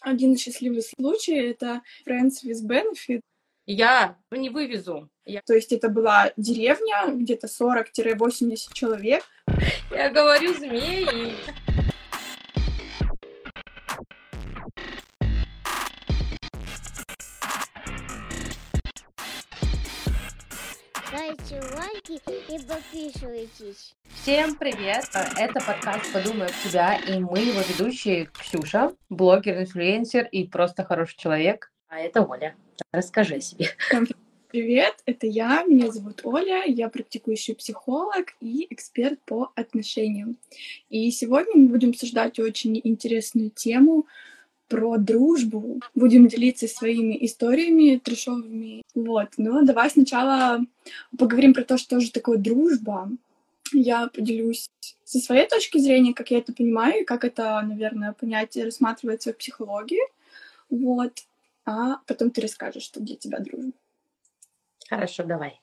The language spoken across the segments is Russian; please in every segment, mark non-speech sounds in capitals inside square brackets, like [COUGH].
один счастливый случай — это Friends with Benefit. Я не вывезу. Я... То есть это была деревня, где-то 40-80 человек. Я говорю змеи. Лайки и подписывайтесь. Всем привет! Это подкаст «Подумай об тебя» и мы его ведущие Ксюша, блогер, инфлюенсер и просто хороший человек. А это Оля. Расскажи о себе. Привет, это я, меня зовут Оля, я практикующий психолог и эксперт по отношениям. И сегодня мы будем обсуждать очень интересную тему про дружбу. Будем делиться своими историями трешовыми. Вот, ну давай сначала поговорим про то, что же такое дружба. Я поделюсь со своей точки зрения, как я это понимаю, и как это, наверное, понятие рассматривается в психологии. Вот. А потом ты расскажешь, что для тебя дружба. Хорошо, давай.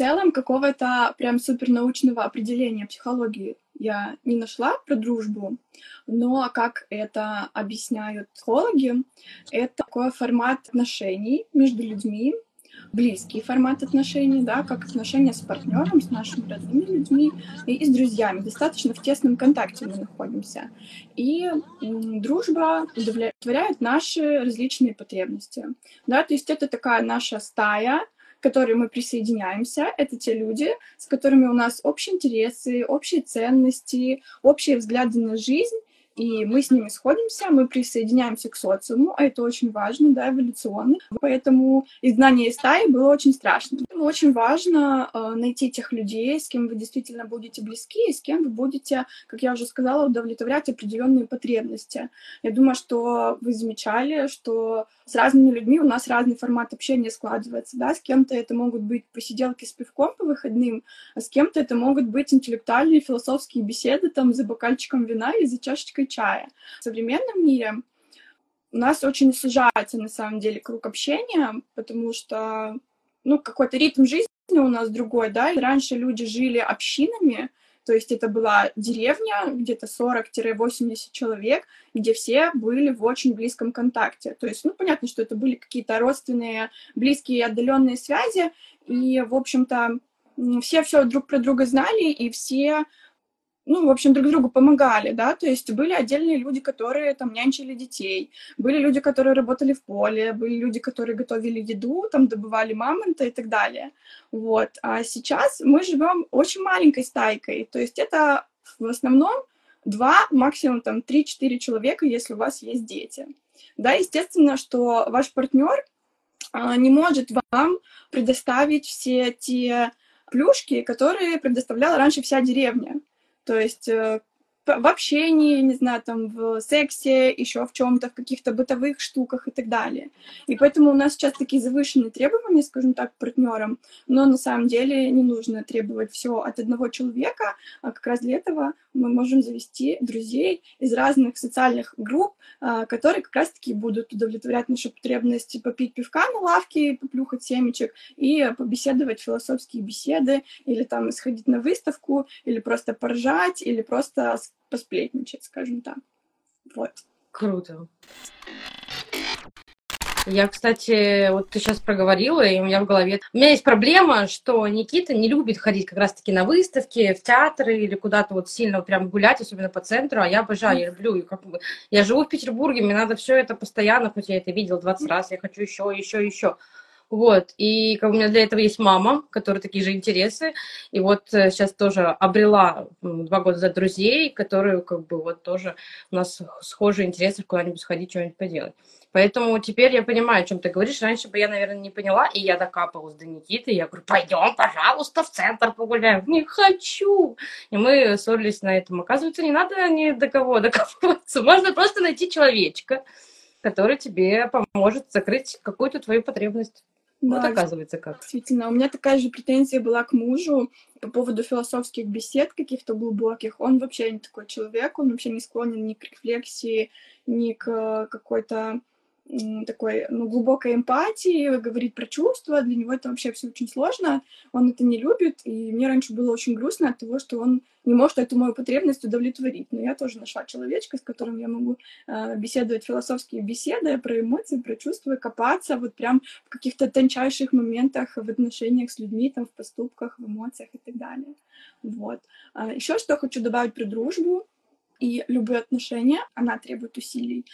Целом, какого-то прям супернаучного определения психологии я не нашла про дружбу, но как это объясняют психологи, это такой формат отношений между людьми, близкий формат отношений, да, как отношения с партнером, с нашими родными людьми и, и с друзьями. Достаточно в тесном контакте мы находимся. И м, дружба удовлетворяет наши различные потребности. Да, то есть это такая наша стая, к которой мы присоединяемся, это те люди, с которыми у нас общие интересы, общие ценности, общие взгляды на жизнь, и мы с ними сходимся, мы присоединяемся к социуму, а это очень важно, да, эволюционно. Поэтому изгнание из стаи было очень страшно. Очень важно э, найти тех людей, с кем вы действительно будете близки, и с кем вы будете, как я уже сказала, удовлетворять определенные потребности. Я думаю, что вы замечали, что с разными людьми у нас разный формат общения складывается, да, с кем-то это могут быть посиделки с пивком по выходным, а с кем-то это могут быть интеллектуальные философские беседы там за бокальчиком вина или за чашечкой чая. В современном мире у нас очень сужается, на самом деле, круг общения, потому что, ну, какой-то ритм жизни у нас другой, да, раньше люди жили общинами, то есть это была деревня, где-то 40-80 человек, где все были в очень близком контакте. То есть, ну, понятно, что это были какие-то родственные, близкие и отдаленные связи, и, в общем-то, все все друг про друга знали, и все ну, в общем, друг другу помогали, да, то есть были отдельные люди, которые там нянчили детей, были люди, которые работали в поле, были люди, которые готовили еду, там добывали мамонта и так далее, вот. А сейчас мы живем очень маленькой стайкой, то есть это в основном два, максимум там три-четыре человека, если у вас есть дети. Да, естественно, что ваш партнер а, не может вам предоставить все те плюшки, которые предоставляла раньше вся деревня. То есть э, в общении, не знаю, там, в сексе, еще в чем-то, в каких-то бытовых штуках и так далее. И поэтому у нас сейчас такие завышенные требования, скажем так, к партнерам, но на самом деле не нужно требовать все от одного человека, а как раз для этого мы можем завести друзей из разных социальных групп, а, которые как раз-таки будут удовлетворять наши потребности попить пивка на лавке, поплюхать семечек и побеседовать философские беседы, или там сходить на выставку, или просто поржать, или просто посплетничать, скажем так. Вот. Круто. Я, кстати, вот ты сейчас проговорила, и у меня в голове... У меня есть проблема, что Никита не любит ходить как раз-таки на выставки, в театры или куда-то вот сильно прям гулять, особенно по центру, а я обожаю, я люблю. И как бы... Я живу в Петербурге, мне надо все это постоянно, хоть я это видел 20 раз, я хочу еще, еще, еще. Вот, и как у меня для этого есть мама, которая такие же интересы, и вот сейчас э, тоже обрела два года за друзей, которые как бы вот тоже у нас схожие интересы, куда-нибудь сходить, что-нибудь поделать. Поэтому теперь я понимаю, о чем ты говоришь. Раньше бы я, наверное, не поняла, и я докапывалась до Никиты. Я говорю, пойдем, пожалуйста, в центр погуляем. Не хочу. И мы ссорились на этом. Оказывается, не надо ни до кого [LAUGHS] докапываться. Можно просто найти человечка, который тебе поможет закрыть какую-то твою потребность. Да, вот оказывается как. Действительно, у меня такая же претензия была к мужу по поводу философских бесед каких-то глубоких. Он вообще не такой человек, он вообще не склонен ни к рефлексии, ни к какой-то такой ну, глубокой эмпатии, говорит про чувства. Для него это вообще все очень сложно. Он это не любит. И мне раньше было очень грустно от того, что он не может эту мою потребность удовлетворить. Но я тоже нашла человечка, с которым я могу э, беседовать философские беседы про эмоции, про чувства, копаться вот прям в каких-то тончайших моментах в отношениях с людьми, там, в поступках, в эмоциях и так далее. Вот. А еще что хочу добавить про дружбу и любые отношения, она требует усилий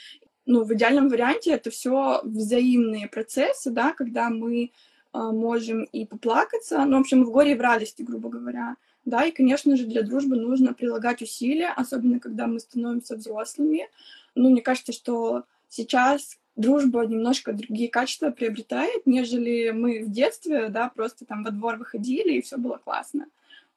ну, в идеальном варианте это все взаимные процессы, да, когда мы э, можем и поплакаться, ну, в общем, в горе и в радости, грубо говоря, да, и, конечно же, для дружбы нужно прилагать усилия, особенно когда мы становимся взрослыми. Ну, мне кажется, что сейчас дружба немножко другие качества приобретает, нежели мы в детстве, да, просто там во двор выходили, и все было классно.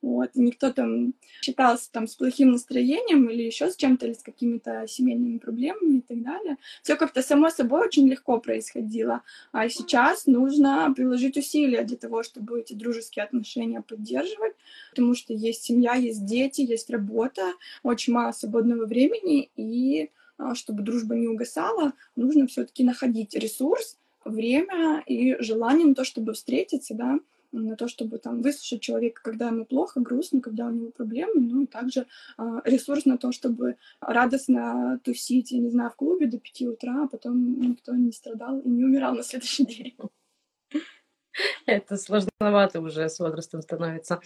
Вот, никто там считался там с плохим настроением или еще с чем-то, или с какими-то семейными проблемами и так далее. Все как-то само собой очень легко происходило. А сейчас нужно приложить усилия для того, чтобы эти дружеские отношения поддерживать, потому что есть семья, есть дети, есть работа, очень мало свободного времени, и а, чтобы дружба не угасала, нужно все-таки находить ресурс, время и желание на то, чтобы встретиться, да, на то, чтобы там выслушать человека, когда ему плохо, грустно, когда у него проблемы, ну и также э, ресурс на то, чтобы радостно тусить, я не знаю, в клубе до пяти утра, а потом никто не страдал и не умирал на следующий день. Это сложновато уже с возрастом становится.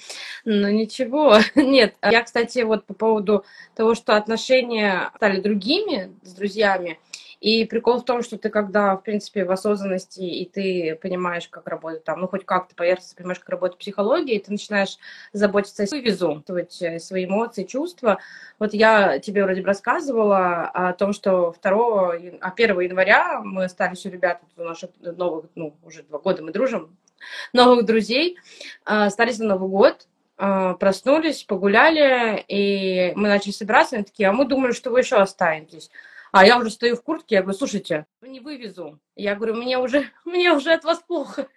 Но ничего. [LAUGHS] Нет, я, кстати, вот по поводу того, что отношения стали другими с друзьями, и прикол в том, что ты когда, в принципе, в осознанности, и ты понимаешь, как работает там, ну, хоть как-то поверхностно понимаешь, как работает психология, и ты начинаешь заботиться о вывезу, э, свои эмоции, чувства. Вот я тебе вроде бы рассказывала о том, что 2, а 1 января мы стали все ребята, наших новых, ну, уже два года мы дружим, новых друзей, а, стали на Новый год, а, проснулись, погуляли, и мы начали собираться, они такие, а мы думали, что вы еще останетесь. А я уже стою в куртке, я говорю, слушайте, не вывезу. Я говорю, мне уже, [LAUGHS] мне уже от вас плохо.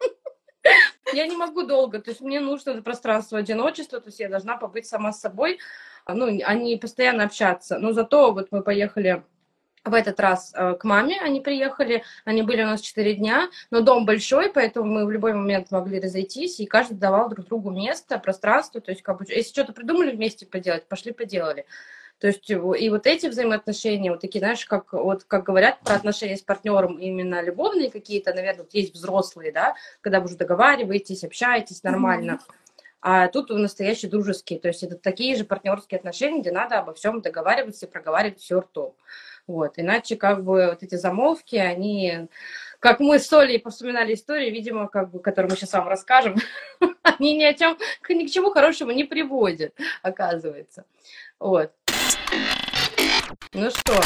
[LAUGHS] Я не могу долго, то есть мне нужно это пространство одиночества, то есть я должна побыть сама с собой, ну, а не постоянно общаться. Но зато вот мы поехали в этот раз э, к маме они приехали, они были у нас 4 дня, но дом большой, поэтому мы в любой момент могли разойтись, и каждый давал друг другу место, пространство, то есть как бы, если что-то придумали вместе поделать, пошли поделали. То есть и вот эти взаимоотношения, вот такие, знаешь, как, вот, как говорят про отношения с партнером, именно любовные какие-то, наверное, вот есть взрослые, да, когда вы уже договариваетесь, общаетесь нормально. Mm-hmm. А тут настоящие дружеские, то есть это такие же партнерские отношения, где надо обо всем договариваться и проговаривать все ртом. Вот. Иначе как бы вот эти замолвки, они, как мы с Олей повспоминали истории, видимо, как бы, которую мы сейчас вам расскажем, [LAUGHS] они ни о чем, ни к чему хорошему не приводят, оказывается. Вот. Ну что,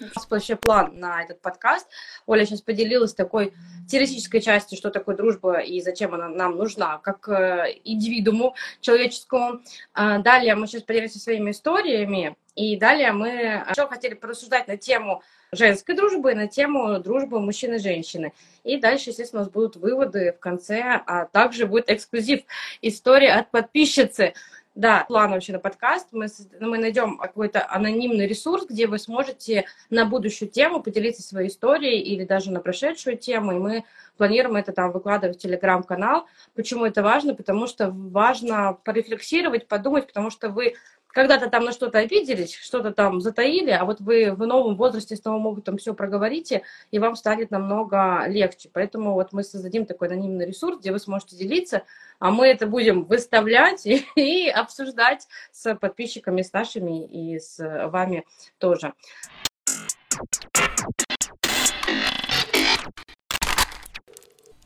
у нас вообще план на этот подкаст. Оля сейчас поделилась такой теоретической частью, что такое дружба и зачем она нам нужна, как э, индивидууму человеческому. А далее мы сейчас поделимся своими историями, и далее мы еще хотели порассуждать на тему женской дружбы, на тему дружбы мужчины и женщины. И дальше, естественно, у нас будут выводы в конце, а также будет эксклюзив история от подписчицы. Да, план вообще на подкаст. Мы, мы найдем какой-то анонимный ресурс, где вы сможете на будущую тему поделиться своей историей или даже на прошедшую тему, и мы планируем это там выкладывать в телеграм-канал. Почему это важно? Потому что важно порефлексировать, подумать, потому что вы когда-то там на что-то обиделись, что-то там затаили, а вот вы в новом возрасте с новым опытом все проговорите, и вам станет намного легче. Поэтому вот мы создадим такой анонимный ресурс, где вы сможете делиться, а мы это будем выставлять и, [LAUGHS] и обсуждать с подписчиками, с нашими и с вами тоже.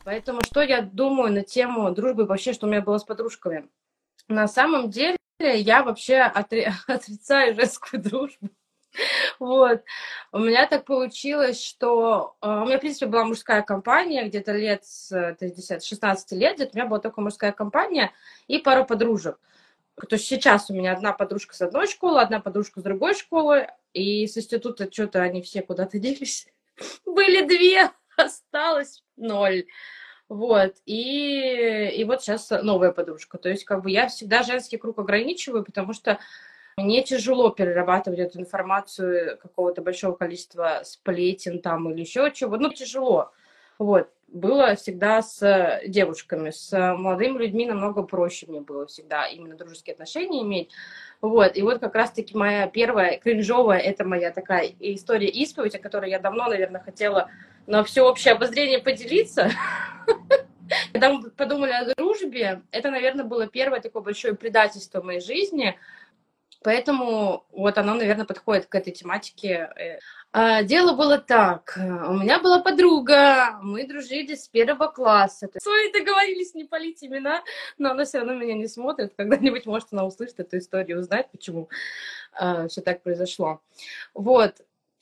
Поэтому что я думаю на тему дружбы вообще, что у меня было с подружками? На самом деле я вообще отри... [LAUGHS] отрицаю женскую дружбу. Вот. У меня так получилось, что э, у меня, в принципе, была мужская компания, где-то лет с 16 лет, где-то у меня была только мужская компания и пара подружек. То есть сейчас у меня одна подружка с одной школы, одна подружка с другой школы, и с института что-то они все куда-то [LAUGHS] делись. Были две, осталось ноль. Вот, и, и вот сейчас новая подружка. То есть, как бы я всегда женский круг ограничиваю, потому что Мне тяжело перерабатывать эту информацию какого-то большого количества сплетен там или еще чего. Ну, тяжело. Вот. Было всегда с девушками, с молодыми людьми намного проще мне было всегда именно дружеские отношения иметь. Вот, и вот как раз-таки моя первая кринжовая, это моя такая история исповедь, о которой я давно, наверное, хотела на всеобщее обозрение поделиться. [LAUGHS] Когда мы подумали о дружбе, это, наверное, было первое такое большое предательство в моей жизни, поэтому вот оно, наверное, подходит к этой тематике. Э, а, дело было так. У меня была подруга, мы дружили с первого класса. Свои договорились не палить имена, но она все равно меня не смотрит. Когда-нибудь, может, она услышит эту историю узнает, почему э, все так произошло. Вот.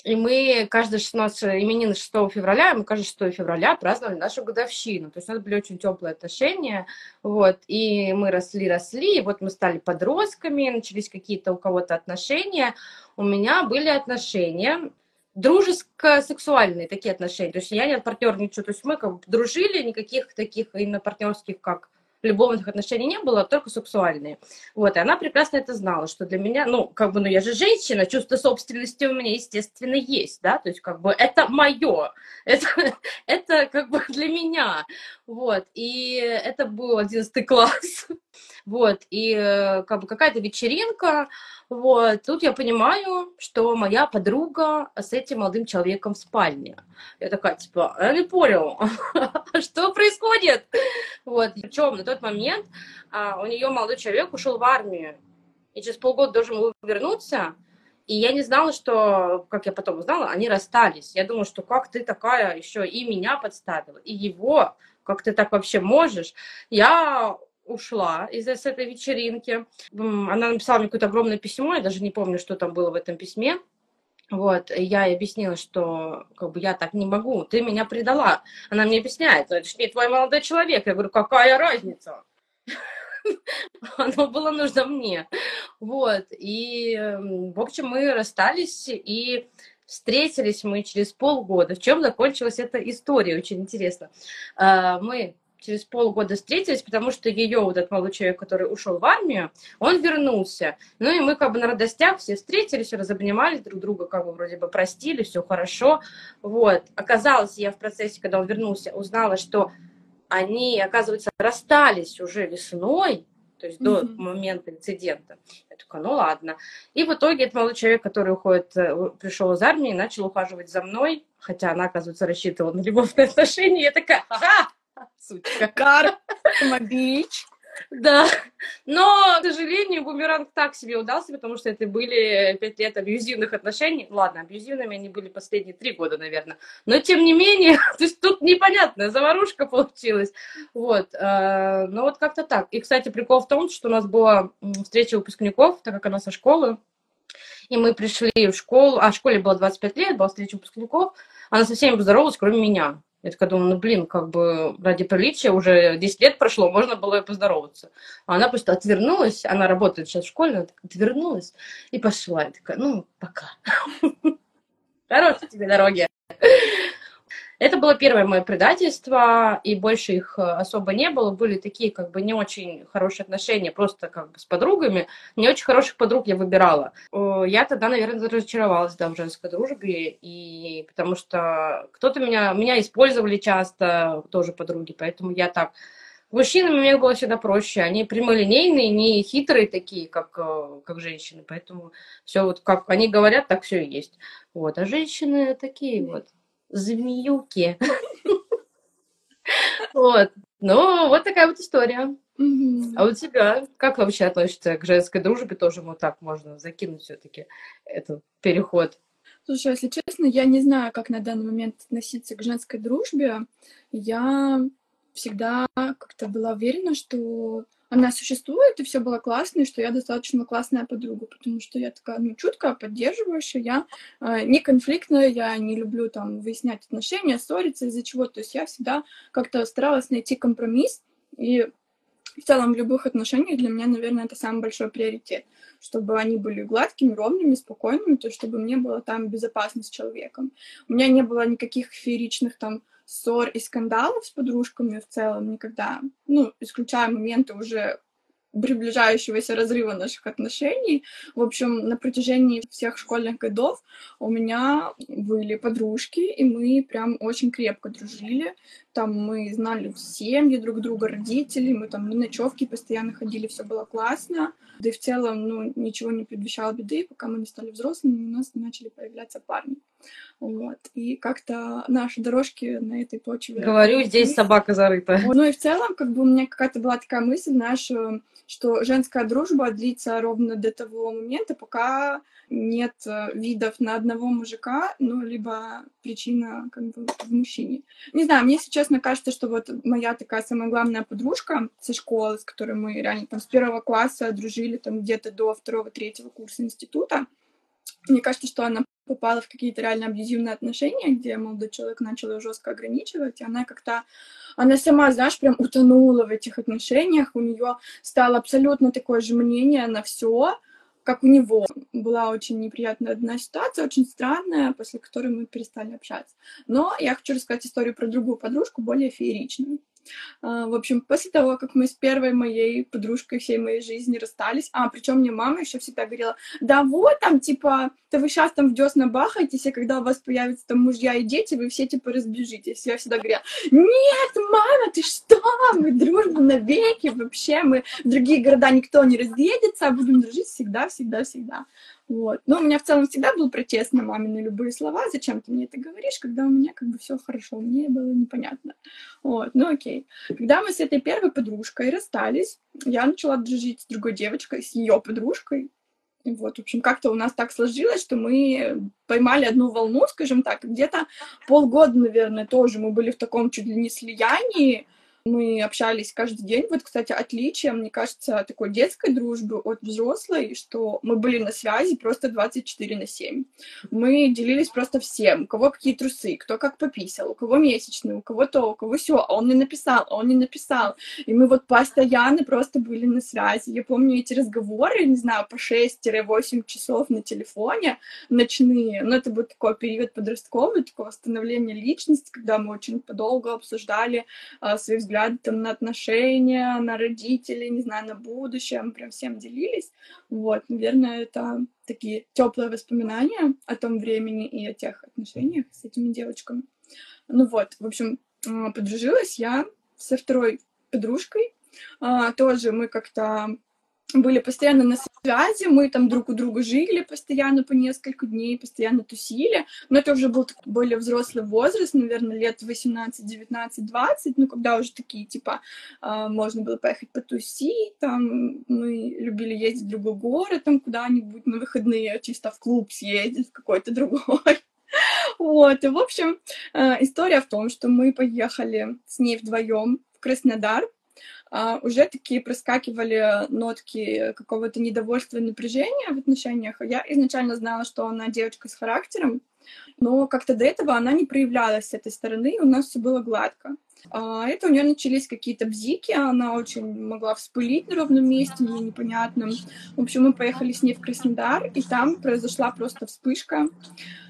И мы каждый 16, именины 6 февраля, мы каждый 6 февраля праздновали нашу годовщину. То есть у нас были очень теплые отношения. Вот. И мы росли, росли. И вот мы стали подростками, начались какие-то у кого-то отношения. У меня были отношения дружеско-сексуальные такие отношения. То есть я не партнерничаю, то есть мы как бы дружили, никаких таких именно партнерских, как любовных отношений не было, только сексуальные. Вот, и она прекрасно это знала, что для меня, ну, как бы, ну, я же женщина, чувство собственности у меня, естественно, есть, да, то есть, как бы, это мое, это, [LAUGHS] это как бы для меня, вот, и это был одиннадцатый класс, вот, и э, как бы какая-то вечеринка, вот, тут я понимаю, что моя подруга с этим молодым человеком в спальне. Я такая, типа, я не понял, [LAUGHS] что происходит? Вот, причем на тот момент а, у нее молодой человек ушел в армию, и через полгода должен был вернуться, и я не знала, что, как я потом узнала, они расстались. Я думала, что как ты такая еще и меня подставила, и его, как ты так вообще можешь? Я ушла из с этой вечеринки. Она написала мне какое-то огромное письмо, я даже не помню, что там было в этом письме. Вот, я ей объяснила, что как бы я так не могу, ты меня предала. Она мне объясняет, это же не твой молодой человек. Я говорю, какая разница? [LAUGHS] Оно было нужно мне. Вот, и, в общем, мы расстались, и встретились мы через полгода. В чем закончилась эта история, очень интересно. А, мы через полгода встретились, потому что ее вот этот молодой человек, который ушел в армию, он вернулся. Ну и мы как бы на радостях все встретились, разобнимались друг друга, как бы вроде бы простили, все хорошо. Вот. Оказалось, я в процессе, когда он вернулся, узнала, что они, оказывается, расстались уже весной, то есть до mm-hmm. момента инцидента. Я такая, ну ладно. И в итоге этот молодой человек, который уходит, э, пришел из армии, начал ухаживать за мной, хотя она, оказывается, рассчитывала на любовные отношения. Я такая, ага, Сучка. Карма бич. Да, но, к сожалению, бумеранг так себе удался, потому что это были пять лет абьюзивных отношений. Ладно, абьюзивными они были последние три года, наверное. Но, тем не менее, [LAUGHS] то есть тут непонятная заварушка получилась. Вот, э, ну вот как-то так. И, кстати, прикол в том, что у нас была встреча выпускников, так как она со школы, и мы пришли в школу, а в школе было 25 лет, была встреча выпускников, она со всеми поздоровалась, кроме меня. Я такая думаю, ну, блин, как бы ради приличия уже 10 лет прошло, можно было и поздороваться. А она просто отвернулась, она работает сейчас в школе, она отвернулась и пошла. Я такая, ну, пока. [LAUGHS] Хорошей тебе дороги. Это было первое мое предательство, и больше их э, особо не было. Были такие как бы не очень хорошие отношения, просто как бы с подругами. Не очень хороших подруг я выбирала. Я тогда, наверное, разочаровалась да, в женской дружбе, и потому что кто-то меня, меня использовали часто, тоже подруги, поэтому я так Мужчинам мне было всегда проще. Они прямолинейные, не хитрые такие, как, э, как женщины. Поэтому все вот как они говорят, так все и есть. Вот. А женщины такие вот змеюки. Вот. Ну, вот такая вот история. А у тебя как вообще относишься к женской дружбе? Тоже вот так можно закинуть все-таки этот переход. Слушай, если честно, я не знаю, как на данный момент относиться к женской дружбе. Я всегда как-то была уверена, что она существует, и все было классно, и что я достаточно классная подруга, потому что я такая, ну, чуткая, поддерживающая, я э, не конфликтная, я не люблю там выяснять отношения, ссориться из-за чего, то есть я всегда как-то старалась найти компромисс, и в целом в любых отношениях для меня, наверное, это самый большой приоритет, чтобы они были гладкими, ровными, спокойными, то есть чтобы мне было там безопасно с человеком. У меня не было никаких фееричных там ссор и скандалов с подружками в целом никогда, ну, исключая моменты уже приближающегося разрыва наших отношений. В общем, на протяжении всех школьных годов у меня были подружки, и мы прям очень крепко дружили. Там мы знали семьи друг друга, родителей, мы там на ночевки постоянно ходили, все было классно. Да и в целом, ну, ничего не предвещало беды, пока мы не стали взрослыми, у нас начали появляться парни. Вот. И как-то наши дорожки на этой почве... Говорю, здесь собака зарыта. Ну и в целом, как бы у меня какая-то была такая мысль, знаешь, э, что женская дружба длится ровно до того момента, пока нет э, видов на одного мужика, ну, либо причина как бы в мужчине. Не знаю, мне, если честно, кажется, что вот моя такая самая главная подружка со школы, с которой мы реально там с первого класса дружили там где-то до второго-третьего курса института, мне кажется, что она попала в какие-то реально абьюзивные отношения, где молодой человек начал ее жестко ограничивать, и она как-то, она сама, знаешь, прям утонула в этих отношениях, у нее стало абсолютно такое же мнение на все, как у него. Была очень неприятная одна ситуация, очень странная, после которой мы перестали общаться. Но я хочу рассказать историю про другую подружку, более фееричную. А, в общем, после того, как мы с первой моей подружкой всей моей жизни расстались, а, причем мне мама еще всегда говорила, да вот там, типа, да вы сейчас там в десна бахаетесь, и когда у вас появятся там мужья и дети, вы все, типа, разбежитесь. Я всегда говорила, нет, мама, ты что, мы дружба навеки, вообще мы в другие города никто не разъедется, а будем дружить всегда, всегда, всегда. Вот. Но у меня в целом всегда был протест на мамины любые слова. Зачем ты мне это говоришь, когда у меня как бы все хорошо? Мне было непонятно. Вот, ну окей. Когда мы с этой первой подружкой расстались, я начала дружить с другой девочкой, с ее подружкой. Вот, в общем, как-то у нас так сложилось, что мы поймали одну волну, скажем так, где-то полгода, наверное, тоже мы были в таком чуть ли не слиянии, мы общались каждый день. Вот, кстати, отличие, мне кажется, такой детской дружбы от взрослой, что мы были на связи просто 24 на 7. Мы делились просто всем, у кого какие трусы, кто как пописал, у кого месячные, у кого то, у кого все, а он не написал, а он не написал. И мы вот постоянно просто были на связи. Я помню эти разговоры, не знаю, по 6-8 часов на телефоне ночные. Но это был такой период подростковый, такого становления личности, когда мы очень подолго обсуждали а, свои взгляды взгляды там на отношения, на родителей, не знаю, на будущее, мы прям всем делились. Вот, наверное, это такие теплые воспоминания о том времени и о тех отношениях с этими девочками. Ну вот, в общем, а, подружилась я со второй подружкой. А, тоже мы как-то были постоянно на связи, мы там друг у друга жили постоянно по несколько дней, постоянно тусили, но это уже был более взрослый возраст, наверное, лет 18, 19, 20, ну, когда уже такие, типа, а, можно было поехать потусить, там, мы любили ездить в другой город, там, куда-нибудь на выходные, чисто в клуб съездить, в какой-то другой. [LAUGHS] Вот, и, в общем, а, история в том, что мы поехали с ней вдвоем в Краснодар, а, уже такие проскакивали нотки какого-то недовольства и напряжения в отношениях. Я изначально знала, что она девочка с характером, но как-то до этого она не проявлялась с этой стороны, и у нас все было гладко. А это у нее начались какие-то бзики, она очень могла вспылить на ровном месте, мне непонятном. В общем, мы поехали с ней в Краснодар, и там произошла просто вспышка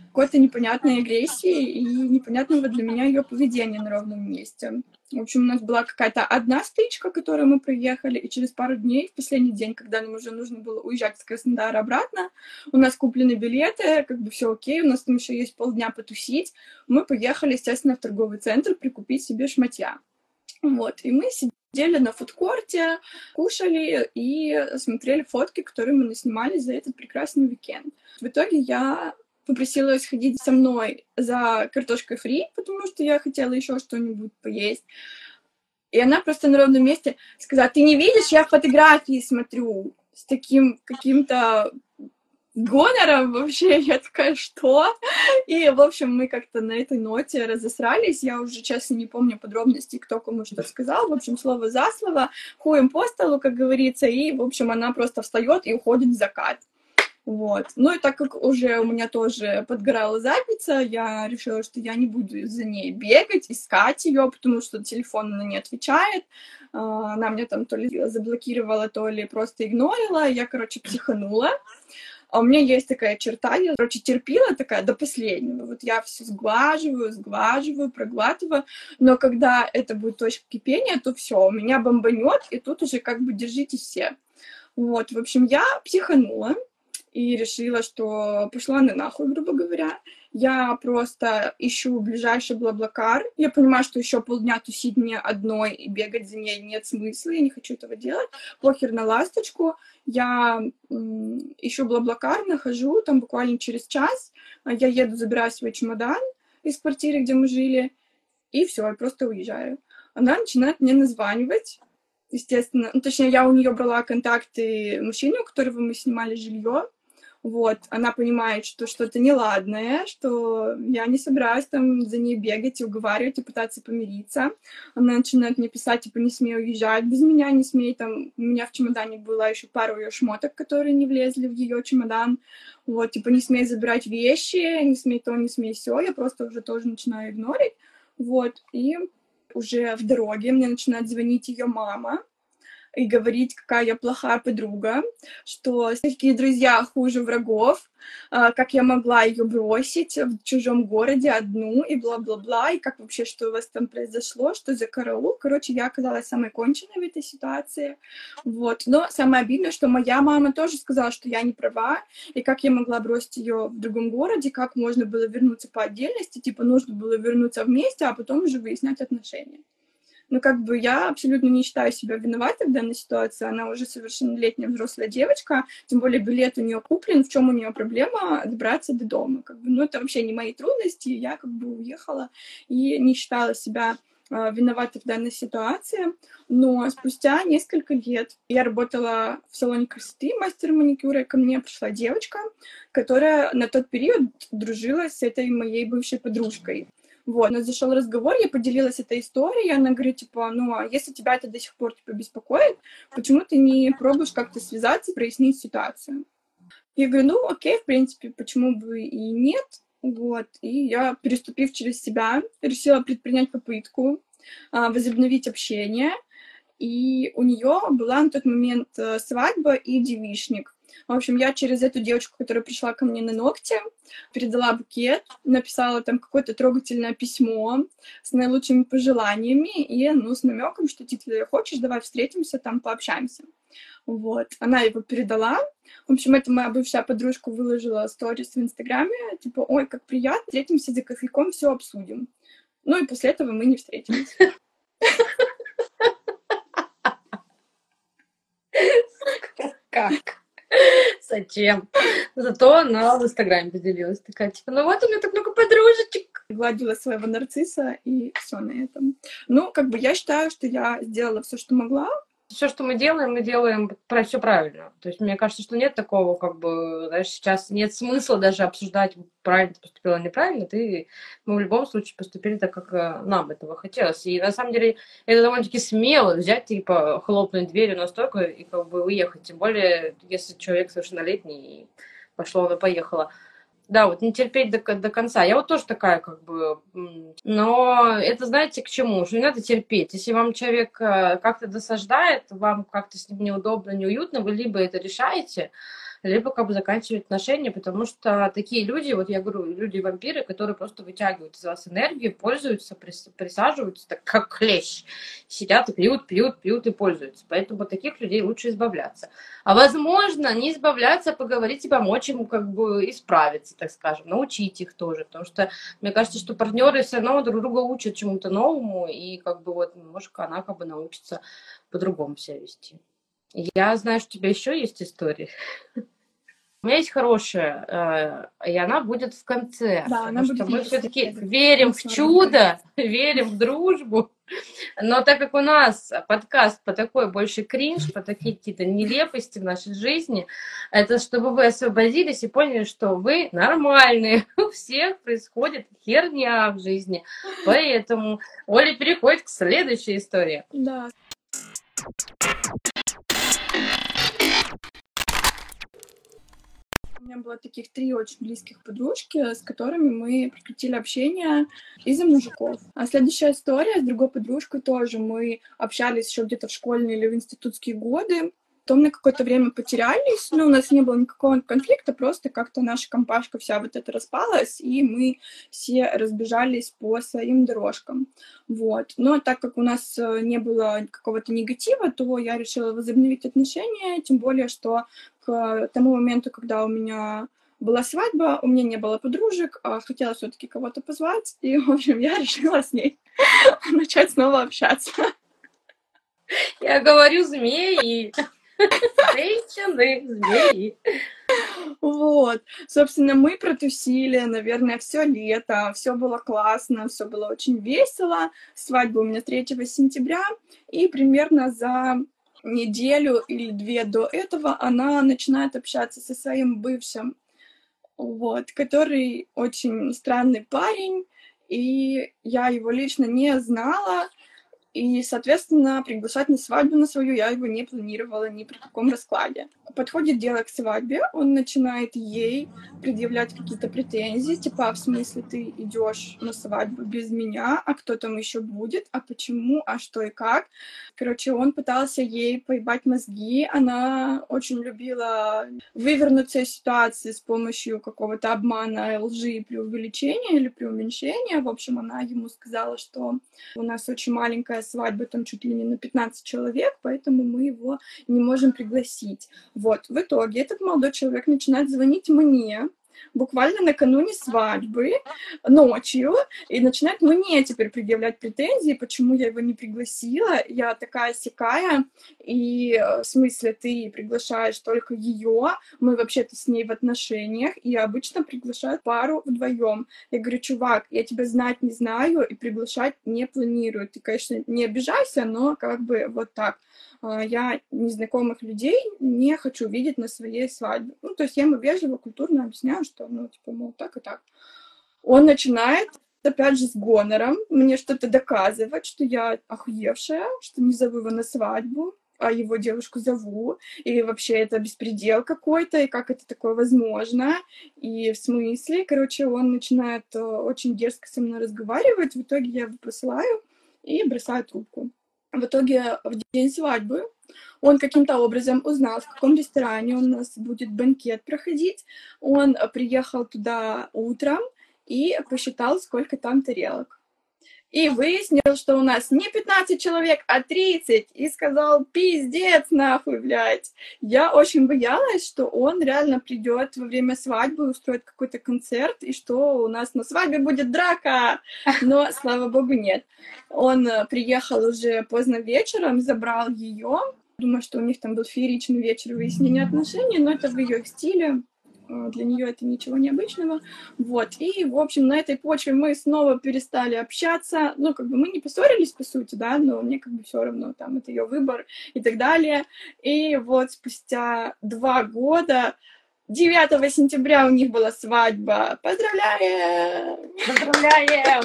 какой-то непонятной агрессии и непонятного для меня ее поведения на ровном месте. В общем, у нас была какая-то одна стычка, которую мы проехали, и через пару дней, в последний день, когда нам уже нужно было уезжать с Краснодара обратно, у нас куплены билеты, как бы все окей, у нас там еще есть полдня потусить, мы поехали, естественно, в торговый центр прикупить себе шматья. Вот, и мы сидели на фудкорте, кушали и смотрели фотки, которые мы наснимали за этот прекрасный уикенд. В итоге я попросила сходить со мной за картошкой фри, потому что я хотела еще что-нибудь поесть. И она просто на ровном месте сказала, ты не видишь, я фотографии смотрю с таким каким-то гонором вообще. [LAUGHS] Я такая, что? И, в общем, мы как-то на этой ноте разосрались. Я уже, честно, не помню подробностей, кто кому что сказал. В общем, слово за слово, хуем по столу, как говорится. И, в общем, она просто встает и уходит в закат. Вот. Ну и так как уже у меня тоже подгорала задница, я решила, что я не буду за ней бегать, искать ее, потому что телефон она не отвечает. А, она меня там то ли заблокировала, то ли просто игнорила. Я, короче, психанула. А у меня есть такая черта, я, короче, терпила такая до последнего. Вот я все сглаживаю, сглаживаю, проглатываю, но когда это будет точка кипения, то все, у меня бомбанет, и тут уже как бы держитесь все. Вот, в общем, я психанула и решила, что пошла на нахуй, грубо говоря. Я просто ищу ближайший блаблакар. Я понимаю, что еще полдня тусить мне одной и бегать за ней нет смысла, я не хочу этого делать. Похер на ласточку. Я ищу блаблакар, нахожу, там буквально через час я еду, забираю свой чемодан из квартиры, где мы жили, и все, я просто уезжаю. Она начинает мне названивать, естественно, ну, точнее, я у нее брала контакты мужчины, у которого мы снимали жилье, вот, она понимает, что что-то неладное, что я не собираюсь там за ней бегать и уговаривать и пытаться помириться. Она начинает мне писать, типа, не смей уезжать без меня, не смей, там, у меня в чемодане была еще пару ее шмоток, которые не влезли в ее чемодан, вот, типа, не смей забирать вещи, не смей то, не смей все, я просто уже тоже начинаю игнорить, вот, и уже в дороге мне начинает звонить ее мама, и говорить, какая я плохая подруга, что такие друзья хуже врагов, а, как я могла ее бросить в чужом городе одну и бла-бла-бла, и как вообще, что у вас там произошло, что за караул. Короче, я оказалась самой конченной в этой ситуации. Вот. Но самое обидное, что моя мама тоже сказала, что я не права, и как я могла бросить ее в другом городе, как можно было вернуться по отдельности, типа нужно было вернуться вместе, а потом уже выяснять отношения. Ну, как бы я абсолютно не считаю себя виноватой в данной ситуации. Она уже совершеннолетняя взрослая девочка, тем более билет у нее куплен. В чем у нее проблема добраться до дома? Как бы, ну, это вообще не мои трудности. Я как бы уехала и не считала себя э, виноватой в данной ситуации. Но спустя несколько лет я работала в салоне красоты мастер маникюра, и ко мне пришла девочка, которая на тот период дружила с этой моей бывшей подружкой. Вот, у зашел разговор, я поделилась этой историей, она говорит, типа, ну, а если тебя это до сих пор, типа, беспокоит, почему ты не пробуешь как-то связаться, прояснить ситуацию? Я говорю, ну, окей, в принципе, почему бы и нет, вот, и я, переступив через себя, решила предпринять попытку а, возобновить общение, и у нее была на тот момент э, свадьба и девишник. В общем, я через эту девочку, которая пришла ко мне на ногти, передала букет, написала там какое-то трогательное письмо с наилучшими пожеланиями и, ну, с намеком, что, типа, хочешь, давай встретимся, там, пообщаемся. Вот. Она его передала. В общем, это моя бывшая подружка выложила сторис в Инстаграме, типа, ой, как приятно, встретимся за кофейком, все обсудим. Ну и после этого мы не встретились. Как? Зачем? Зато она в Инстаграме поделилась. Такая, типа, ну вот у меня так много подружечек. Гладила своего нарцисса, и все на этом. Ну, как бы я считаю, что я сделала все, что могла, все, что мы делаем, мы делаем про все правильно. То есть мне кажется, что нет такого, как бы, знаешь, сейчас нет смысла даже обсуждать, правильно ты поступила, неправильно. Ты, мы в любом случае поступили так, как э, нам этого хотелось. И на самом деле это довольно-таки смело взять, типа, хлопнуть дверью настолько и как бы уехать. Тем более, если человек совершеннолетний, и пошло, оно поехало. Да, вот не терпеть до, до конца. Я вот тоже такая, как бы... Но это, знаете, к чему? Что не надо терпеть. Если вам человек э, как-то досаждает, вам как-то с ним неудобно, неуютно, вы либо это решаете, либо как бы заканчивать отношения, потому что такие люди, вот я говорю, люди-вампиры, которые просто вытягивают из вас энергию, пользуются, присаживаются так как клещ, сидят и пьют, пьют, пьют и пользуются. Поэтому таких людей лучше избавляться. А возможно, не избавляться, а поговорить и помочь ему как бы исправиться, так скажем, научить их тоже, потому что мне кажется, что партнеры все равно друг друга учат чему-то новому, и как бы вот, может, она как бы научится по-другому себя вести. Я знаю, что у тебя еще есть история. У меня есть хорошая, э, и она будет в конце. Да, будет что мы все-таки верим в чудо, [LAUGHS] верим в дружбу. Но так как у нас подкаст по такой больше кринж, по такие какие-то нелепости в нашей жизни, это чтобы вы освободились и поняли, что вы нормальные. [LAUGHS] У всех происходит херня в жизни. Поэтому Оля переходит к следующей истории. Да. Меня было таких три очень близких подружки, с которыми мы прекратили общение из-за мужиков. А следующая история с другой подружкой тоже. Мы общались еще где-то в школьные или в институтские годы. Потом на какое-то время потерялись, но у нас не было никакого конфликта, просто как-то наша компашка вся вот эта распалась, и мы все разбежались по своим дорожкам. Вот. Но так как у нас э, не было какого-то негатива, то я решила возобновить отношения, тем более, что к тому моменту, когда у меня была свадьба, у меня не было подружек, а хотела все-таки кого-то позвать, и, в общем, я [LAUGHS] решила с ней [LAUGHS] начать снова общаться. Я говорю змеи. Женщины, змеи. Вот. Собственно, мы протусили, наверное, все лето, все было классно, все было очень весело. Свадьба у меня 3 сентября, и примерно за неделю или две до этого она начинает общаться со своим бывшим, вот, который очень странный парень, и я его лично не знала, и, соответственно, приглашать на свадьбу на свою я его не планировала ни при каком раскладе. Подходит дело к свадьбе, он начинает ей предъявлять какие-то претензии, типа, «А в смысле ты идешь на свадьбу без меня, а кто там еще будет, а почему, а что и как. Короче, он пытался ей поебать мозги, она очень любила вывернуться из ситуации с помощью какого-то обмана, лжи, преувеличения или преуменьшения. В общем, она ему сказала, что у нас очень маленькая свадьба, там чуть ли не на 15 человек, поэтому мы его не можем пригласить. Вот, в итоге этот молодой человек начинает звонить мне, буквально накануне свадьбы, ночью, и начинает мне теперь предъявлять претензии, почему я его не пригласила. Я такая сякая, и э, в смысле ты приглашаешь только ее, мы вообще-то с ней в отношениях, и обычно приглашают пару вдвоем. Я говорю, чувак, я тебя знать не знаю и приглашать не планирую. Ты, конечно, не обижайся, но как бы вот так. А, я незнакомых людей не хочу видеть на своей свадьбе. Ну, то есть я ему вежливо, культурно объясняю, что, ну, типа, мол, так и так. Он начинает опять же, с гонором, мне что-то доказывать, что я охуевшая, что не зову его на свадьбу, а его девушку зову, и вообще это беспредел какой-то, и как это такое возможно, и в смысле, короче, он начинает э, очень дерзко со мной разговаривать, в итоге я его посылаю и бросаю трубку. В итоге в день свадьбы он каким-то образом узнал, в каком ресторане у нас будет банкет проходить. Он приехал туда утром и посчитал, сколько там тарелок и выяснил, что у нас не 15 человек, а 30, и сказал, пиздец нахуй, блядь. Я очень боялась, что он реально придет во время свадьбы, устроит какой-то концерт, и что у нас на свадьбе будет драка. Но, слава богу, нет. Он э, приехал уже поздно вечером, забрал ее. Думаю, что у них там был фееричный вечер выяснения отношений, но это в ее стиле. А, для нее это ничего необычного. Вот. И, в общем, на этой почве мы снова перестали общаться. Ну, как бы мы не поссорились, по сути, да, но мне как бы все равно, там, это ее выбор и так далее. И вот спустя два года 9 сентября у них была свадьба. Поздравляем! Поздравляем!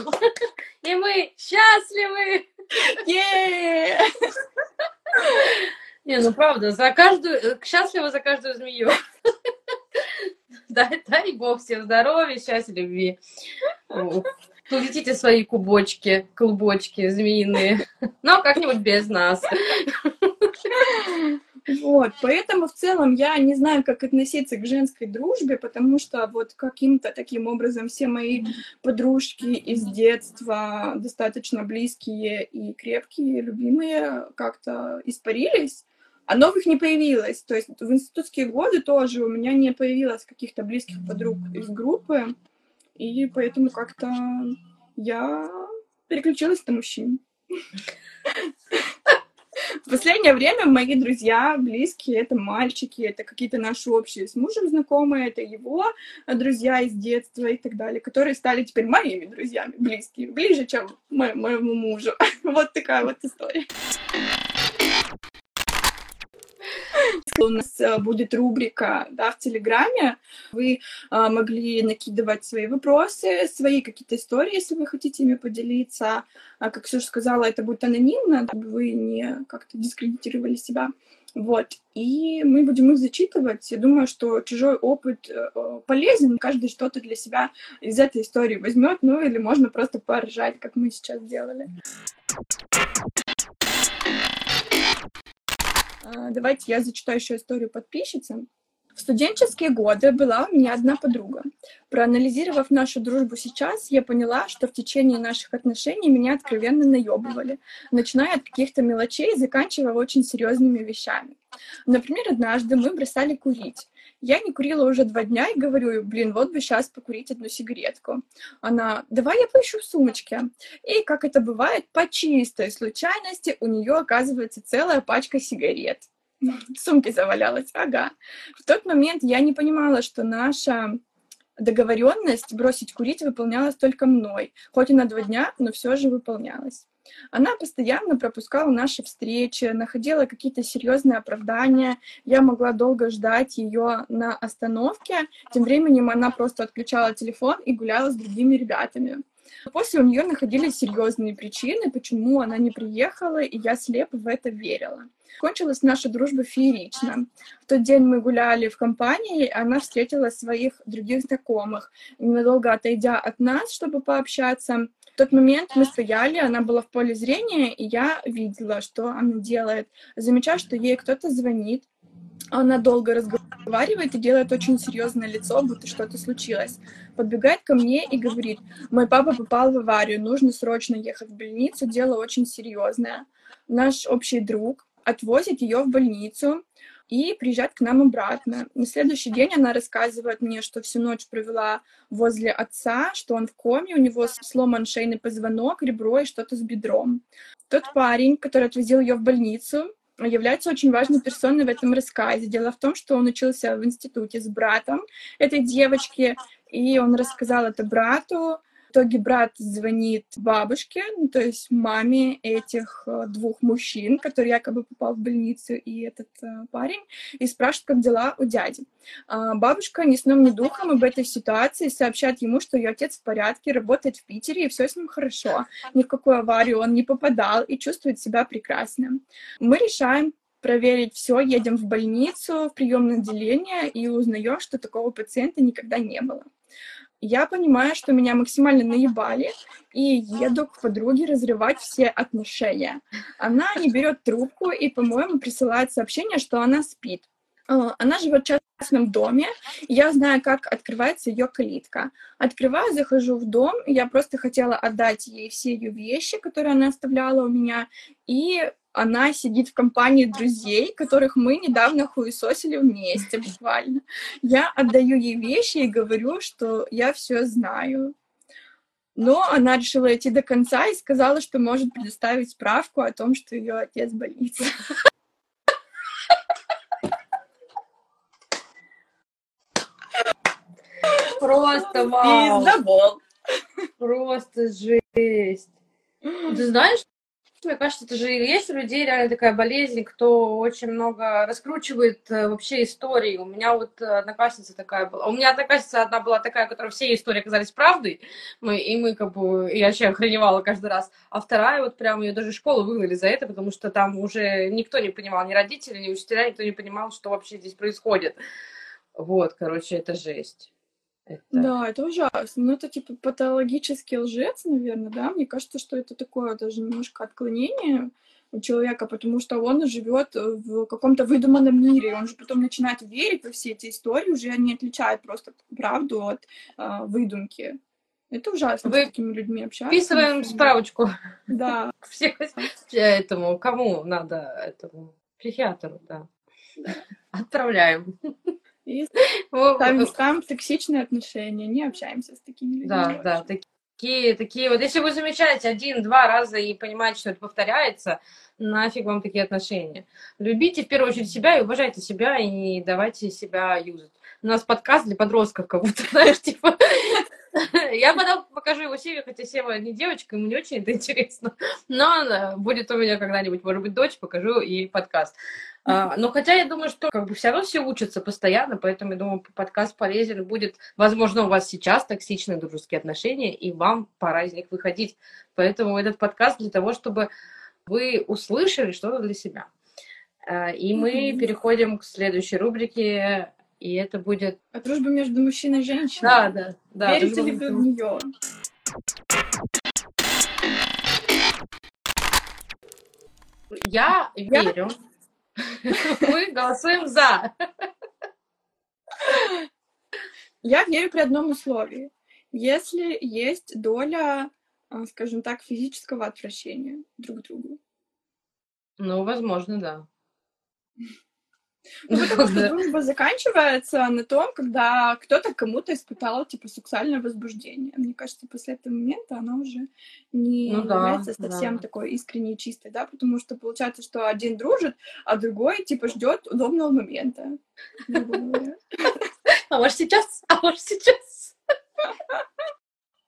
И мы счастливы! Не, ну правда, за каждую, э, счастливо за каждую змею. [LAUGHS] Дай, дай бог всем здоровья, счастья, любви. Плетите свои кубочки, клубочки змеиные. Но как-нибудь без нас. Вот, поэтому в целом я не знаю, как относиться к женской дружбе, потому что вот каким-то таким образом все мои подружки из детства достаточно близкие и крепкие, любимые, как-то испарились а новых не появилось. То есть в институтские годы тоже у меня не появилось каких-то близких подруг из группы, и поэтому как-то я переключилась на мужчин. В последнее время мои друзья близкие, это мальчики, это какие-то наши общие с мужем знакомые, это его друзья из детства и так далее, которые стали теперь моими друзьями близкими, ближе, чем мо- моему мужу. [LAUGHS] Вот такая вот история. У нас э, будет рубрика да, в Телеграме. Вы а, могли накидывать свои вопросы, свои какие-то истории, если вы хотите ими поделиться. А, как Ксюша сказала, это будет анонимно, чтобы вы не как-то дискредитировали себя. Вот. И мы будем их зачитывать. Я думаю, что чужой опыт э, полезен. Каждый что-то для себя из этой истории возьмет, ну или можно просто поржать, как мы сейчас делали. А, Давайте я зачитаю еще историю подписчицы. В студенческие годы была у меня одна подруга. Проанализировав нашу дружбу сейчас, я поняла, что в течение наших отношений меня откровенно наебывали, начиная от каких-то мелочей, заканчивая очень серьезными вещами. Например, однажды мы бросали курить. Я не курила уже два дня и говорю, блин, вот бы сейчас покурить одну сигаретку. Она, давай я поищу в сумочке. И, как это бывает, по чистой случайности у нее оказывается целая пачка сигарет. В сумке завалялась, ага. В тот момент я не понимала, что наша договоренность бросить курить выполнялась только мной. Хоть и на два дня, но все же выполнялась. Она постоянно пропускала наши встречи, находила какие-то серьезные оправдания. Я могла долго ждать ее на остановке. Тем временем она просто отключала телефон и гуляла с другими ребятами. После у нее находились серьезные причины, почему она не приехала, и я слепо в это верила. Кончилась наша дружба феерично. В тот день мы гуляли в компании, она встретила своих других знакомых. Ненадолго отойдя от нас, чтобы пообщаться, в тот момент мы стояли, она была в поле зрения, и я видела, что она делает. Замечаю, что ей кто-то звонит, она долго разговаривает и делает очень серьезное лицо, будто что-то случилось. Подбегает ко мне и говорит, мой папа попал в аварию, нужно срочно ехать в больницу, дело очень серьезное. Наш общий друг отвозит ее в больницу и приезжает к нам обратно. На следующий день она рассказывает мне, что всю ночь провела возле отца, что он в коме, у него сломан шейный позвонок, ребро и что-то с бедром. Тот парень, который отвозил ее в больницу, является очень важной персоной в этом рассказе. Дело в том, что он учился в институте с братом этой девочки, и он рассказал это брату. Итоге брат звонит бабушке, ну, то есть маме этих э, двух мужчин, который якобы попал в больницу, и этот э, парень, и спрашивает, как дела у дяди. А бабушка ни сном, ни духом об этой ситуации сообщает ему, что ее отец в порядке, работает в Питере, и все с ним хорошо. Ни в какую аварию он не попадал и чувствует себя прекрасно. Мы решаем проверить все, едем в больницу, в приемное отделение и узнаем, что такого пациента никогда не было. Я понимаю, что меня максимально наебали, и еду к подруге разрывать все отношения. Она не берет трубку и, по-моему, присылает сообщение, что она спит. А, Она живет в частном доме, я знаю, как открывается ее калитка. Открываю, захожу в дом, я просто хотела отдать ей все ее вещи, которые она оставляла у меня, и она сидит в компании друзей, которых мы недавно хуесосили вместе буквально. Я отдаю ей вещи и говорю, что я все знаю. Но она решила идти до конца и сказала, что может предоставить справку о том, что ее отец в. Просто вау. Пиздобол. Просто жесть. Ты знаешь, мне кажется, это же есть у людей реально такая болезнь, кто очень много раскручивает э, вообще истории. У меня вот одноклассница такая была. У меня одноклассница одна была такая, у которой все истории оказались правдой. Мы, и мы как бы... Я вообще охреневала каждый раз. А вторая вот прям ее даже из школы выгнали за это, потому что там уже никто не понимал, ни родители, ни учителя, никто не понимал, что вообще здесь происходит. Вот, короче, это жесть. Это... Да, это ужасно. Ну, это типа патологический лжец, наверное, да? Мне кажется, что это такое даже немножко отклонение у человека, потому что он живет в каком-то выдуманном мире, он же потом начинает верить во все эти истории, уже не отличает просто правду от э, выдумки. Это ужасно Вы с такими людьми общаться. Вписываем справочку. Да. [LAUGHS] Всех [LAUGHS] этому, кому надо, этому психиатру, да. Отправляем. И [LAUGHS] ставим, ставим токсичные отношения, не общаемся с такими людьми. Да, да, такие, такие вот. Если вы замечаете один-два раза и понимаете, что это повторяется, нафиг вам такие отношения. Любите в первую очередь себя и уважайте себя, и не давайте себя юзать. У нас подкаст для подростков, как будто, [LAUGHS] знаешь, типа... [LAUGHS] Я потом покажу его Севе, хотя Сева не девочка, ему не очень это [LAUGHS] интересно. Но э, будет у меня когда-нибудь, может быть, дочь, покажу ей подкаст. А, но хотя я думаю, что как бы все равно все учатся постоянно, поэтому я думаю, подкаст полезен будет. Возможно, у вас сейчас токсичные дружеские отношения, и вам пора из них выходить. Поэтому этот подкаст для того, чтобы вы услышали что-то для себя. А, И мы переходим к следующей рубрике, и это будет... А дружба между мужчиной и женщиной? Да, да, да. Верите ли вы в нее? Я Я- верю. Мы голосуем за. Я верю при одном условии. Если есть доля, а, скажем так, физического отвращения друг к другу. Ну, возможно, да. Ну, потому что дружба заканчивается на том, когда кто-то кому-то испытал, типа, сексуальное возбуждение. Мне кажется, после этого момента она уже не Ну да, является совсем да. такой искренней и чистой, да, потому что получается, что один дружит, а другой, типа, ждет удобного момента. А может сейчас? А может сейчас?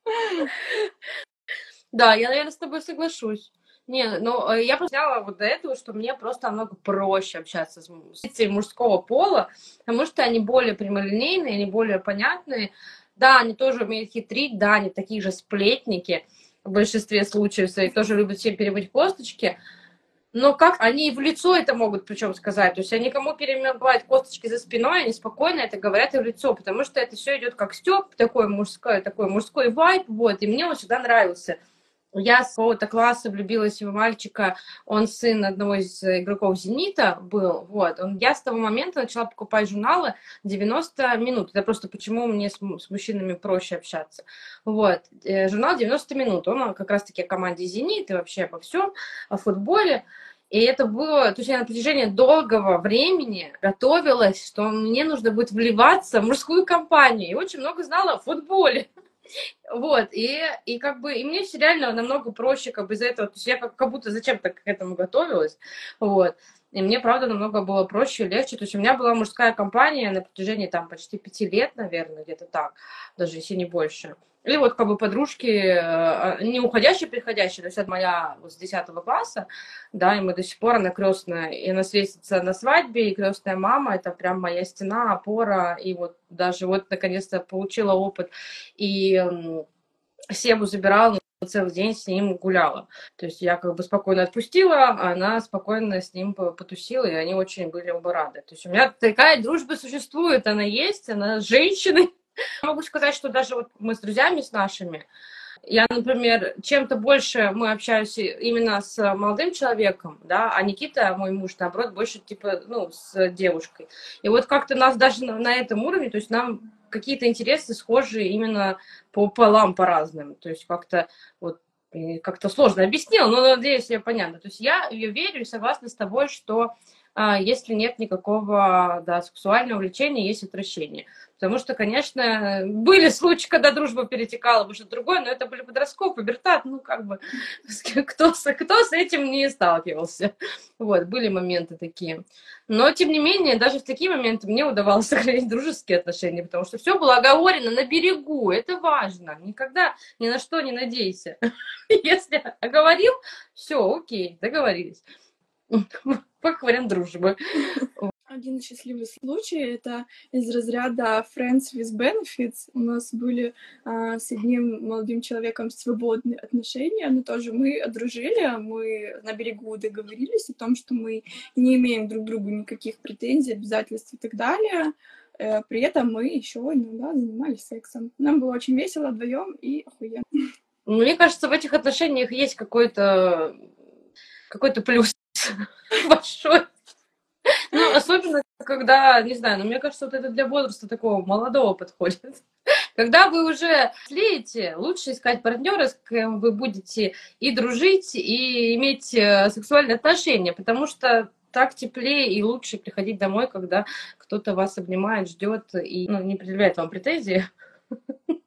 [LAUGHS] Да, я, наверное, с тобой соглашусь. Не, ну, э, я просто взяла вот до этого, что мне просто намного проще общаться с, детьми мужского пола, потому что они более прямолинейные, они более понятные. Да, они тоже умеют хитрить, да, они такие же сплетники в большинстве случаев своих, тоже любят всем перемыть косточки, но как они в лицо это могут причем сказать, то есть они кому перемывают косточки за спиной, они спокойно это говорят и в лицо, потому что это все идет как степ, такой мужской, такой мужской вайб, вот, и мне он всегда нравился. Я с какого-то класса влюбилась в мальчика, он сын одного из игроков «Зенита» был, вот. Он, я с того момента начала покупать журналы 90 минут. Это просто почему мне с, с мужчинами проще общаться. Вот. Э, Журнал 90 минут. Он как раз-таки о команде «Зенит» и вообще обо всем, о футболе. И это было, то есть я на протяжении долгого времени готовилась, что мне нужно будет вливаться в мужскую компанию. И очень много знала о футболе. Вот, и, и как бы, и мне всё реально намного проще как бы из-за этого, то есть я как, как будто зачем-то к этому готовилась, вот, и мне, правда, намного было проще и легче, то есть у меня была мужская компания на протяжении там почти пяти лет, наверное, где-то так, даже если не больше. Или вот как бы подружки, э, не уходящие, приходящие, то есть это моя вот с 10 класса, да, и мы до сих пор, она крестная, и она светится на свадьбе, и крестная мама, это прям моя стена, опора, и вот даже вот наконец-то получила опыт, и Себу забирала на целый день с ним гуляла. То есть я как бы спокойно отпустила, а она спокойно с ним по- потусила, и они очень были оба рады. То есть у меня такая дружба существует, она есть, она с женщиной. Могу сказать, что даже вот мы с друзьями с нашими, я, например, чем-то больше мы общаемся именно с молодым человеком, да, а Никита, мой муж, наоборот, больше типа, ну, с девушкой. И вот как-то нас даже на, на этом уровне, то есть нам какие-то интересы схожие именно по полам по разным. То есть как-то вот как-то сложно объяснила, но надеюсь, я понятно. То есть я ее верю и согласна с тобой, что а, если нет никакого да, сексуального влечения, есть отвращение. Потому что, конечно, были случаи, когда дружба перетекала в что-то другое, но это были подростковый пубертат, ну, как бы, [LAUGHS] кто, кто с этим не сталкивался. Вот, были моменты такие. Но, тем не менее, даже в такие моменты мне удавалось [LAUGHS] сохранить дружеские отношения, потому что все было оговорено на берегу, это важно. Никогда ни на что не надейся. [LAUGHS] Если оговорил, все, окей, договорились. Как вариант дружбы. Один счастливый случай — это из разряда Friends with Benefits. У нас были а, с одним молодым человеком свободные отношения, но тоже мы дружили, мы на берегу договорились о том, что мы не имеем друг другу никаких претензий, обязательств и так далее. Э, При этом мы еще иногда занимались сексом. Нам было очень весело вдвоем и охуенно. Мне кажется, в этих отношениях есть какой-то какой-то плюс [LAUGHS] большой. Ну, особенно, когда, не знаю, но мне кажется, вот это для возраста такого молодого подходит. [LAUGHS] Когда вы уже слеете, лучше искать партнера, с кем вы будете и дружить, и иметь э, сексуальные отношения, потому что так теплее и лучше приходить домой, когда кто-то вас обнимает, ждет и ну, не предъявляет вам претензии. [LAUGHS]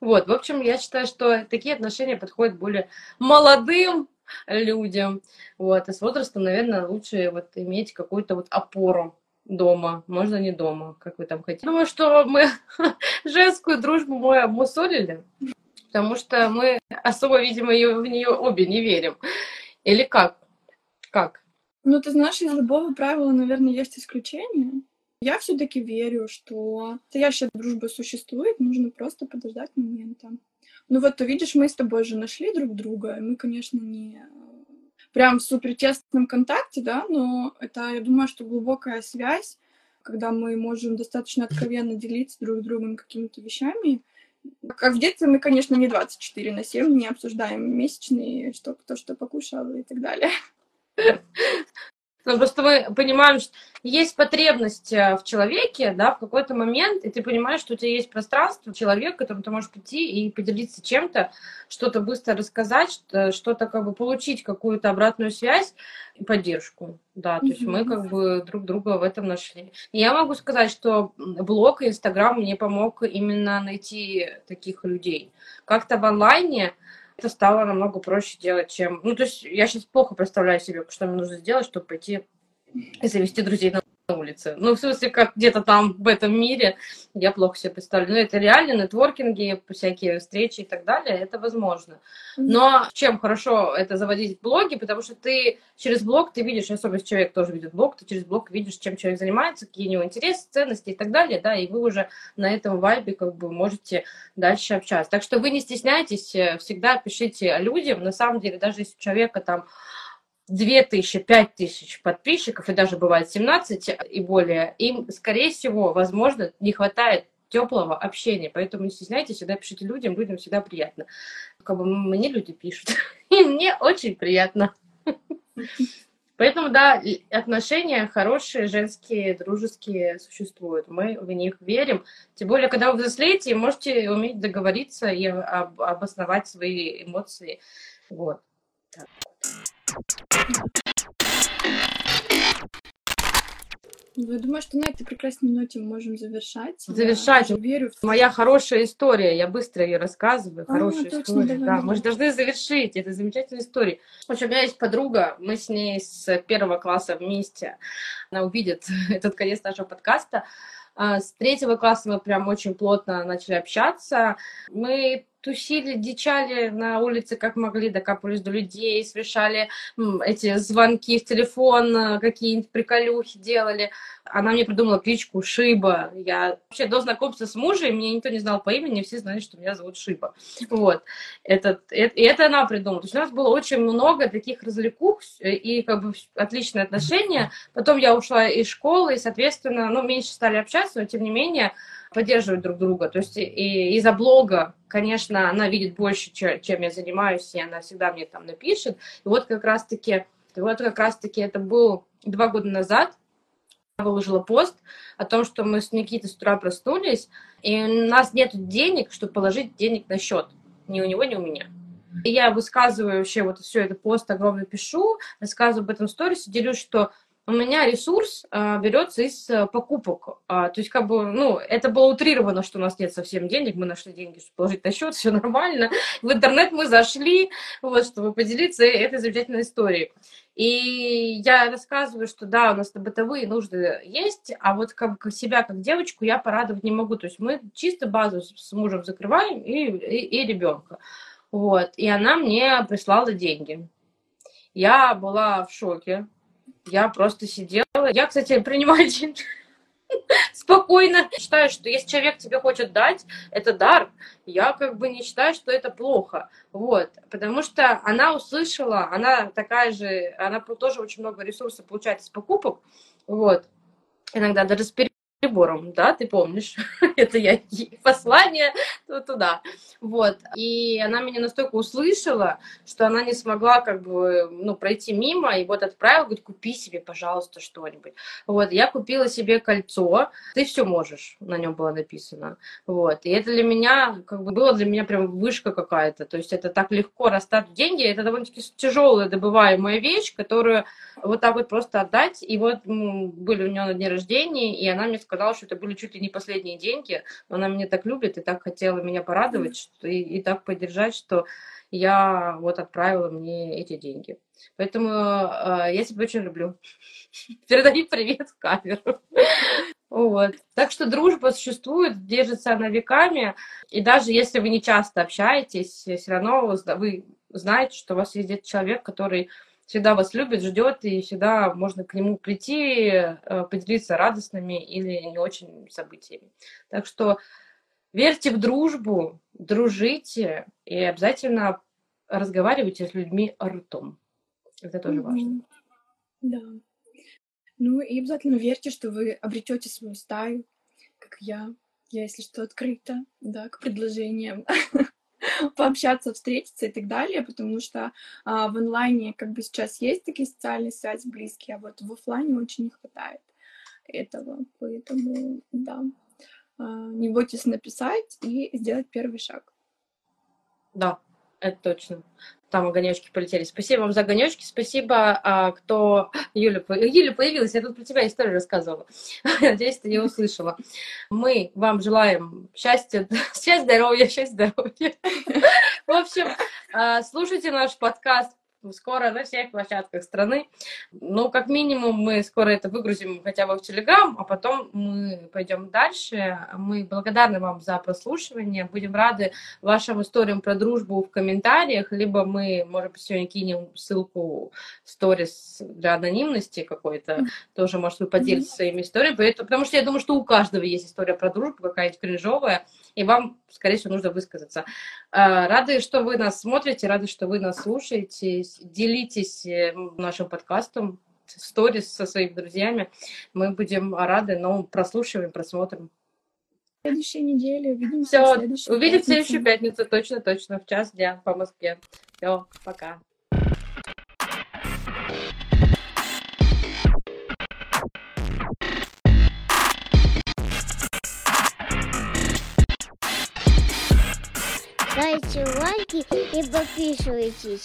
Вот, в общем, я считаю, что такие отношения подходят более молодым людям. Вот, и с возрастом, наверное, лучше вот иметь какую-то вот опору дома, можно не дома, как вы там хотите. Думаю, что мы [LAUGHS] женскую дружбу мы обмусолили, потому что мы особо, видимо, в нее обе не верим. Или как? Как? Ну, ты знаешь, из любого правила, наверное, есть исключение. Я все-таки верю, что настоящая дружба существует, нужно просто подождать момента. Ну вот, ты видишь, мы с тобой же нашли друг друга, и мы, конечно, не прям в супер тесном контакте, да, но это, я думаю, что глубокая связь, когда мы можем достаточно откровенно делиться друг с другом какими-то вещами. Как в детстве мы, конечно, не 24 на 7, не обсуждаем месячные, что кто что покушал и так далее. Ну, просто мы понимаем, что есть потребность э, в человеке, да, в какой-то момент, и ты понимаешь, что у тебя есть пространство, человек, к которому ты можешь прийти и поделиться чем-то, что-то быстро рассказать, что-то как бы получить какую-то обратную связь и поддержку. Да, то есть мы как бы друг друга в этом нашли. И я могу сказать, что блог и Инстаграм мне помог именно найти таких людей. Как-то в онлайне это стало намного проще делать, чем... Ну, то есть я сейчас плохо представляю себе, что мне нужно сделать, чтобы пойти и завести друзей на на улице. Ну, в смысле, как где-то там в этом мире, я плохо себе представляю. Но это реально, нетворкинги, всякие встречи и так далее, это возможно. Но чем хорошо это заводить в блоге, потому что ты через блог ты видишь, особенно если человек тоже видит блог, ты через блог видишь, чем человек занимается, какие у него интересы, ценности и так далее, да, и вы уже на этом вайбе как бы можете дальше общаться. Так что вы не стесняйтесь, э, всегда пишите людям, на самом деле, даже если у человека там 2000, 5000 подписчиков, и даже бывает 17 и более, им, скорее всего, возможно, не хватает теплого общения. Поэтому не стесняйтесь, всегда пишите людям, людям всегда приятно. Как бы мне люди пишут, [LAUGHS] и мне очень приятно. [LAUGHS] Поэтому, да, отношения хорошие, женские, дружеские существуют. Мы в них верим. Тем более, когда вы взрослеете, можете уметь договориться и об, обосновать свои эмоции. Вот. Так. Я думаю, что на этой прекрасной ноте мы можем завершать. Завершать. Я верю в... Моя хорошая история. Я быстро ее рассказываю. А, хорошая точно, история. Давай, да, давай. мы же должны завершить. Это замечательная история. В общем, у меня есть подруга. Мы с ней с первого класса вместе. Она увидит [LAUGHS] этот конец нашего подкаста. А, с третьего класса мы прям очень плотно начали общаться. Мы тусили, дичали на улице, как могли, докапывались до людей, совершали эти звонки в телефон, э, какие-нибудь приколюхи делали. Она мне придумала кличку Шиба. Я вообще до знакомства с мужем, меня никто не знал по имени, все знали, что меня зовут Шиба. Вот. Это, это, это она придумала. То есть у нас было очень много таких развлекух и как бы отличные отношения. Потом я ушла из школы, и, соответственно, ну, меньше стали общаться, но тем не менее поддерживать друг друга. То есть и из-за блога, конечно, она видит больше, чем я занимаюсь, и она всегда мне там напишет. И вот как раз-таки, вот как раз-таки это был два года назад, я выложила пост о том, что мы с Никитой с утра проснулись, и у нас нет денег, чтобы положить денег на счет. Ни у него, ни у меня. И я высказываю вообще вот все это пост огромно пишу, рассказываю об этом сторисе, делюсь, что у меня ресурс а, берется из а, покупок. А, то есть, как бы, ну, это было утрировано, что у нас нет совсем денег, мы нашли деньги, чтобы положить на счет, [LAUGHS] все нормально. В интернет мы зашли, вот, чтобы поделиться этой замечательной историей. И я рассказываю, что да, у нас бытовые нужды есть, а вот как себя, как девочку, я порадовать не могу. То есть мы чисто базу с мужем закрываем и, и, и ребенка. Вот. И она мне прислала деньги. Я была в шоке я просто сидела. Я, кстати, принимаю деньги [LAUGHS] спокойно. Считаю, что если человек тебе хочет дать, это дар. Я как бы не считаю, что это плохо. Вот. Потому что она услышала, она такая же, она тоже очень много ресурсов получает из покупок. Вот. Иногда даже с прибором, да, ты помнишь, [LAUGHS] это я послание туда, вот, и она меня настолько услышала, что она не смогла как бы, ну, пройти мимо, и вот отправила, говорит, купи себе, пожалуйста, что-нибудь, вот, я купила себе кольцо, ты все можешь, на нем было написано, вот, и это для меня, как бы, было для меня прям вышка какая-то, то есть это так легко расстать деньги, это довольно-таки тяжелая добываемая вещь, которую вот так вот просто отдать, и вот были у нее на дне рождения, и она мне сказала, сказала, что это были чуть ли не последние деньги, но она меня так любит и так хотела меня порадовать что, и, и так поддержать, что я вот отправила мне эти деньги. Поэтому э, я тебя очень люблю. [LAUGHS] Передай привет в камеру. Вот. Так что дружба существует, держится она веками. И даже если вы не часто общаетесь, все равно вы знаете, что у вас есть человек, который всегда вас любит, ждет, и всегда можно к нему прийти, э, поделиться радостными или не очень событиями. Так что верьте в дружбу, дружите и обязательно разговаривайте с людьми ртом. Это тоже mm-hmm. важно. Да. Ну и обязательно верьте, что вы обретете свою стаю, как я. Я, если что, открыта, да, к предложениям. [LAUGHS] [LAUGHS] пообщаться, встретиться и так далее, потому что а, в онлайне как бы сейчас есть такие социальные связи близкие, а вот в офлайне очень не хватает этого, поэтому да, а, не бойтесь написать и сделать первый шаг. Да, это точно. Там огонечки полетели. Спасибо вам за огонечки. Спасибо, а, кто... [LAUGHS] Юля, Юля появилась, я тут про тебя историю рассказывала. [LAUGHS] Надеюсь, ты не услышала. Мы вам желаем счастья, [LAUGHS] счастья, здоровья, счастья, здоровья. В общем, а, слушайте наш подкаст скоро на всех площадках страны. Ну, как минимум, мы скоро это выгрузим хотя бы в Телеграм, а потом мы пойдем дальше. Мы благодарны вам за прослушивание. Будем рады вашим историям про дружбу в комментариях, либо мы, может быть, сегодня кинем ссылку в сторис для анонимности какой-то. Тоже, может, вы поделитесь своими историями. Потому что я думаю, что у каждого есть история про дружбу, какая-нибудь кринжовая, и вам, скорее всего, нужно высказаться. А, рады, что вы нас смотрите, рады, что вы нас слушаете. Делитесь э, нашим подкастом, сторис со своими друзьями. Мы будем рады новым прослушиваниям, просмотрам. В следующей неделе увидимся. Все, увидимся в следующую пятницу, точно, точно, в час дня по Москве. Все, пока. Ставьте лайки и подписывайтесь.